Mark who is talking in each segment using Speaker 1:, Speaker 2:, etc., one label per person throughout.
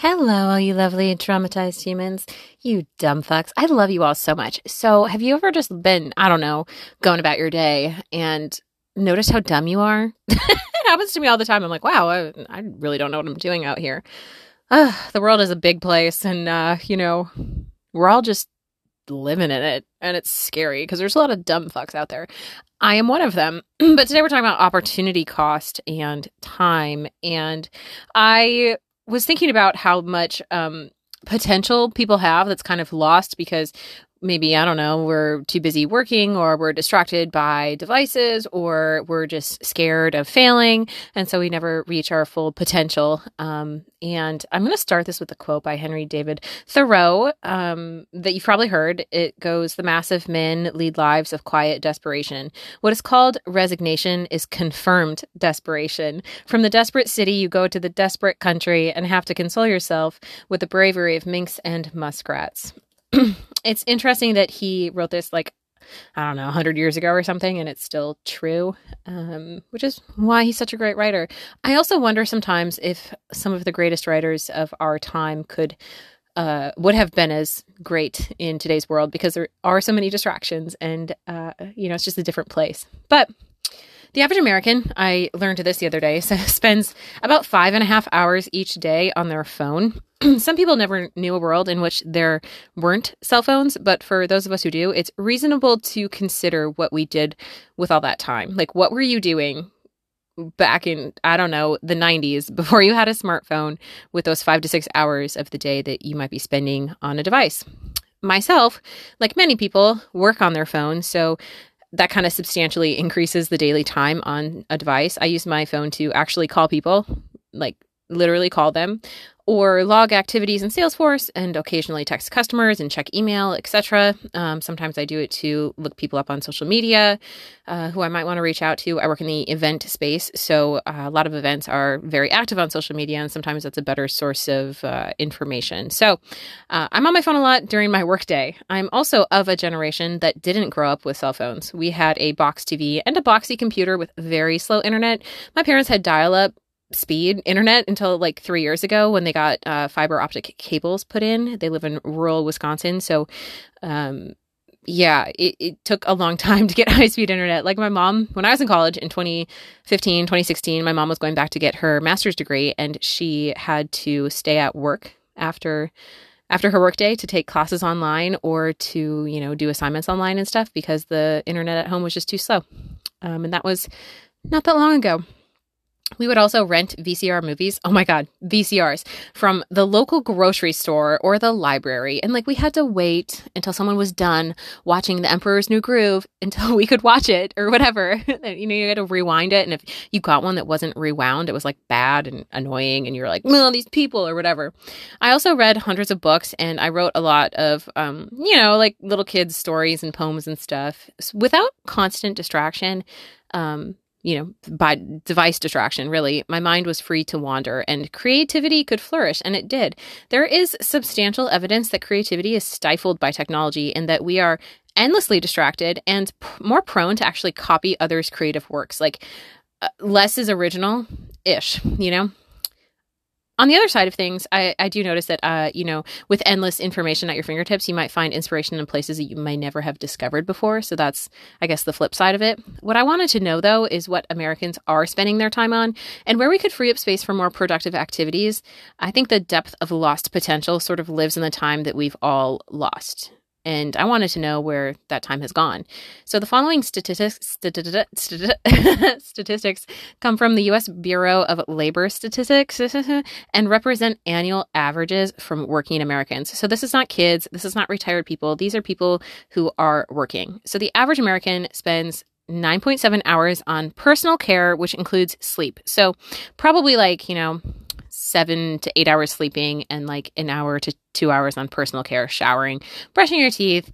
Speaker 1: Hello, all you lovely traumatized humans. You dumb fucks. I love you all so much. So, have you ever just been, I don't know, going about your day and noticed how dumb you are? it happens to me all the time. I'm like, wow, I, I really don't know what I'm doing out here. The world is a big place, and, uh, you know, we're all just living in it, and it's scary because there's a lot of dumb fucks out there. I am one of them. but today we're talking about opportunity cost and time. And I was thinking about how much um, potential people have that's kind of lost because maybe I don't know, we're too busy working or we're distracted by devices or we're just scared of failing. And so we never reach our full potential. Um, and I'm going to start this with a quote by Henry David Thoreau um, that you've probably heard. It goes The massive men lead lives of quiet desperation. What is called resignation is confirmed desperation. From the desperate city, you go to the desperate country and have to console yourself with the bravery of minks and muskrats. it's interesting that he wrote this like I don't know, 100 years ago or something, and it's still true, um, which is why he's such a great writer. I also wonder sometimes if some of the greatest writers of our time could. Uh, would have been as great in today's world because there are so many distractions and uh, you know it's just a different place but the average American, I learned this the other day, spends about five and a half hours each day on their phone. Some people never knew a world in which there weren't cell phones, but for those of us who do, it's reasonable to consider what we did with all that time. Like, what were you doing back in, I don't know, the 90s before you had a smartphone with those five to six hours of the day that you might be spending on a device? myself, like many people, work on their phone. So that kind of substantially increases the daily time on a device. I use my phone to actually call people, like literally call them or log activities in Salesforce and occasionally text customers and check email, etc. Um, sometimes I do it to look people up on social media uh, who I might want to reach out to. I work in the event space, so uh, a lot of events are very active on social media, and sometimes that's a better source of uh, information. So uh, I'm on my phone a lot during my workday. I'm also of a generation that didn't grow up with cell phones. We had a box TV and a boxy computer with very slow internet. My parents had dial up speed internet until like three years ago when they got uh, fiber optic cables put in. They live in rural Wisconsin, so um, yeah, it, it, took a long time to get high speed internet. Like my mom, when I was in college in 2015, 2016, my mom was going back to get her master's degree, and she had to stay at work after after her workday to take classes online or to you know do assignments online and stuff because the internet at home was just too slow. Um, and that was not that long ago. We would also rent VCR movies. Oh my God, VCRs from the local grocery store or the library. And like we had to wait until someone was done watching The Emperor's New Groove until we could watch it or whatever. you know, you had to rewind it. And if you got one that wasn't rewound, it was like bad and annoying. And you're like, well, these people or whatever. I also read hundreds of books and I wrote a lot of, um, you know, like little kids' stories and poems and stuff without constant distraction. Um, you know, by device distraction, really, my mind was free to wander and creativity could flourish, and it did. There is substantial evidence that creativity is stifled by technology and that we are endlessly distracted and p- more prone to actually copy others' creative works. Like, uh, less is original ish, you know? On the other side of things, I, I do notice that, uh, you know, with endless information at your fingertips, you might find inspiration in places that you may never have discovered before. So that's, I guess, the flip side of it. What I wanted to know, though, is what Americans are spending their time on and where we could free up space for more productive activities. I think the depth of lost potential sort of lives in the time that we've all lost and I wanted to know where that time has gone. So the following statistics statistics come from the US Bureau of Labor Statistics and represent annual averages from working Americans. So this is not kids, this is not retired people. These are people who are working. So the average American spends 9.7 hours on personal care, which includes sleep. So probably like, you know, seven to eight hours sleeping and like an hour to two hours on personal care, showering, brushing your teeth,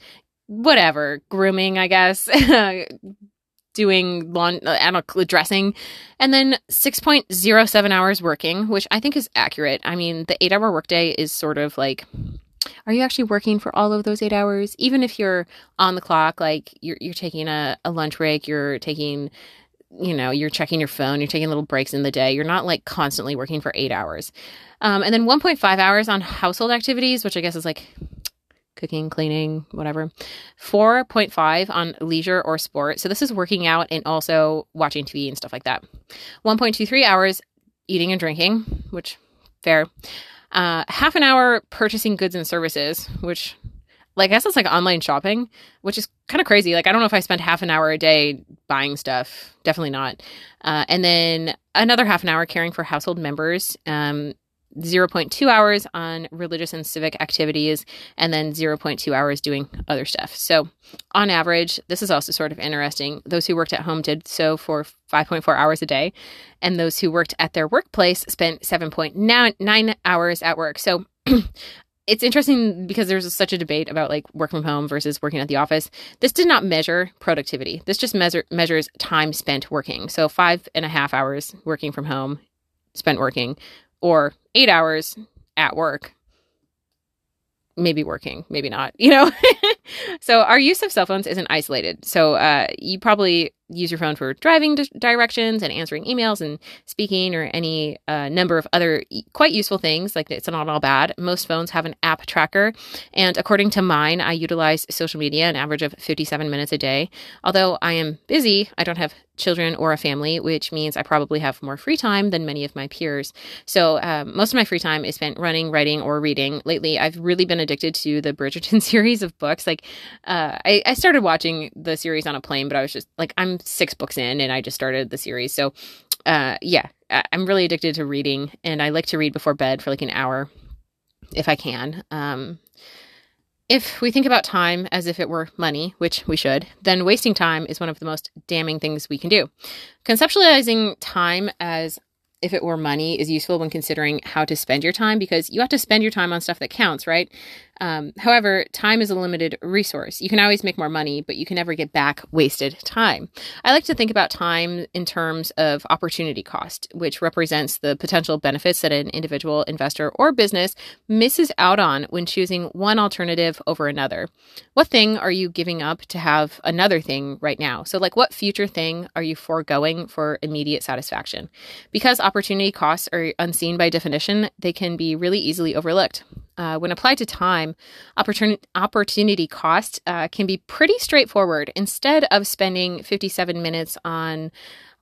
Speaker 1: whatever, grooming, I guess, doing lawn, uh, I don't know, dressing, and then 6.07 hours working, which I think is accurate. I mean, the eight hour workday is sort of like, are you actually working for all of those eight hours? Even if you're on the clock, like you're, you're taking a, a lunch break, you're taking you know, you're checking your phone, you're taking little breaks in the day. You're not like constantly working for eight hours. Um, and then 1.5 hours on household activities, which I guess is like cooking, cleaning, whatever. 4.5 on leisure or sport. So this is working out and also watching TV and stuff like that. 1.23 hours eating and drinking, which fair. Uh, half an hour purchasing goods and services, which like I guess it's like online shopping, which is kind of crazy. Like I don't know if I spend half an hour a day buying stuff. Definitely not. Uh, and then another half an hour caring for household members. Um, 0.2 hours on religious and civic activities, and then 0.2 hours doing other stuff. So, on average, this is also sort of interesting. Those who worked at home did so for 5.4 hours a day, and those who worked at their workplace spent 7.9 hours at work. So, it's interesting because there's such a debate about like work from home versus working at the office. This did not measure productivity. This just measure, measures time spent working. So five and a half hours working from home, spent working, or eight hours at work, maybe working, maybe not, you know? So our use of cell phones isn't isolated. So uh, you probably use your phone for driving directions and answering emails and speaking or any uh, number of other quite useful things. Like it's not all bad. Most phones have an app tracker. And according to mine, I utilize social media an average of 57 minutes a day. Although I am busy, I don't have children or a family, which means I probably have more free time than many of my peers. So um, most of my free time is spent running, writing, or reading. Lately, I've really been addicted to the Bridgerton series of books. Like uh, I, I started watching the series on a plane, but I was just like, I'm six books in and I just started the series. So, uh, yeah, I'm really addicted to reading and I like to read before bed for like an hour if I can. Um, if we think about time as if it were money, which we should, then wasting time is one of the most damning things we can do. Conceptualizing time as if it were money is useful when considering how to spend your time because you have to spend your time on stuff that counts, right? Um, however, time is a limited resource. You can always make more money, but you can never get back wasted time. I like to think about time in terms of opportunity cost, which represents the potential benefits that an individual investor or business misses out on when choosing one alternative over another. What thing are you giving up to have another thing right now? So, like, what future thing are you foregoing for immediate satisfaction? Because opportunity costs are unseen by definition, they can be really easily overlooked uh, when applied to time, opportunity, opportunity cost uh, can be pretty straightforward. Instead of spending 57 minutes on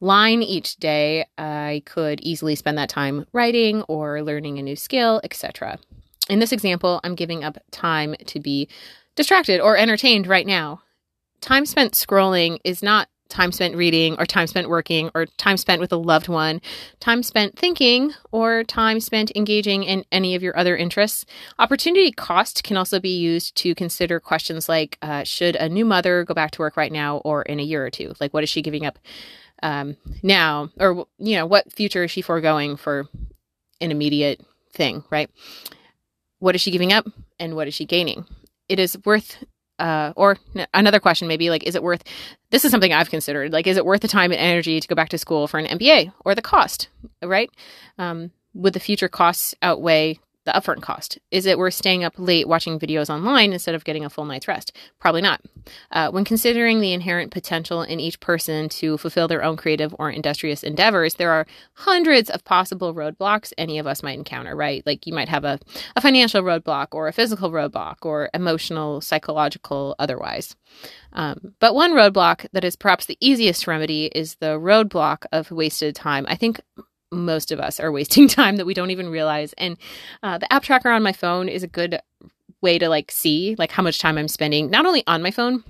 Speaker 1: line each day, I could easily spend that time writing or learning a new skill, etc. In this example, I'm giving up time to be distracted or entertained right now. Time spent scrolling is not time spent reading or time spent working or time spent with a loved one, time spent thinking, or time spent engaging in any of your other interests. Opportunity cost can also be used to consider questions like uh, should a new mother go back to work right now or in a year or two? Like, what is she giving up um, now? Or, you know, what future is she foregoing for an immediate thing, right? What is she giving up and what is she gaining? It is worth uh, or another question maybe like is it worth this is something i've considered like is it worth the time and energy to go back to school for an mba or the cost right? Um, would the future costs outweigh the upfront cost? Is it worth staying up late watching videos online instead of getting a full night's rest? Probably not. Uh, when considering the inherent potential in each person to fulfill their own creative or industrious endeavors, there are hundreds of possible roadblocks any of us might encounter, right? Like you might have a, a financial roadblock or a physical roadblock or emotional, psychological, otherwise. Um, but one roadblock that is perhaps the easiest to remedy is the roadblock of wasted time. I think most of us are wasting time that we don't even realize. And uh, the app tracker on my phone is a good way to like see like how much time I'm spending, not only on my phone,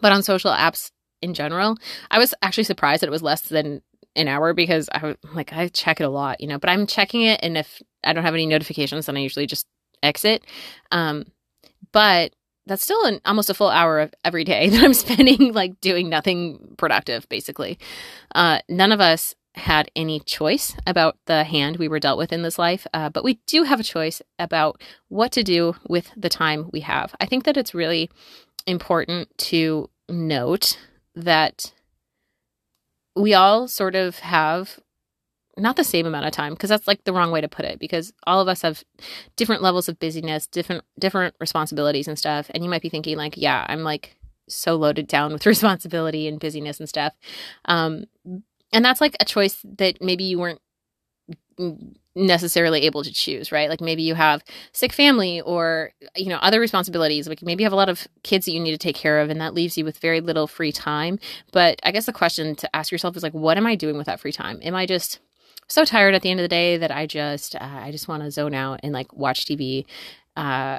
Speaker 1: but on social apps in general. I was actually surprised that it was less than an hour because I like I check it a lot, you know. But I'm checking it, and if I don't have any notifications, then I usually just exit. Um, but that's still an almost a full hour of every day that I'm spending like doing nothing productive, basically. Uh, none of us had any choice about the hand we were dealt with in this life, uh, but we do have a choice about what to do with the time we have. I think that it's really important to note that we all sort of have not the same amount of time because that's like the wrong way to put it because all of us have different levels of busyness different different responsibilities and stuff and you might be thinking like yeah i'm like so loaded down with responsibility and busyness and stuff. Um, and that's like a choice that maybe you weren't necessarily able to choose, right? Like maybe you have sick family or you know other responsibilities. Like maybe you have a lot of kids that you need to take care of and that leaves you with very little free time. But I guess the question to ask yourself is like what am I doing with that free time? Am I just so tired at the end of the day that I just uh, I just want to zone out and like watch TV uh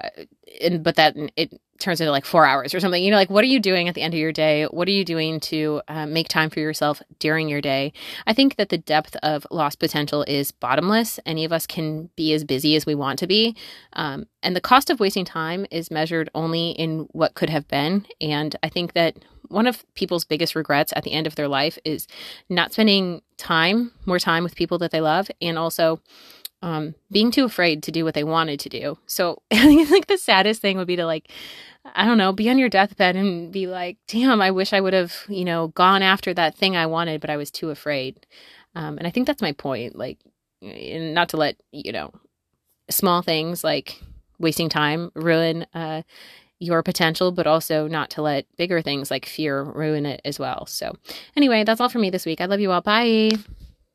Speaker 1: and but that it turns into like four hours or something. You know, like what are you doing at the end of your day? What are you doing to uh, make time for yourself during your day? I think that the depth of lost potential is bottomless. Any of us can be as busy as we want to be. Um, and the cost of wasting time is measured only in what could have been. And I think that one of people's biggest regrets at the end of their life is not spending time, more time with people that they love, and also um, being too afraid to do what they wanted to do. So I think like the saddest thing would be to like I don't know, be on your deathbed and be like, damn, I wish I would have, you know, gone after that thing I wanted, but I was too afraid. Um, and I think that's my point. Like, not to let, you know, small things like wasting time ruin uh, your potential, but also not to let bigger things like fear ruin it as well. So, anyway, that's all for me this week. I love you all. Bye.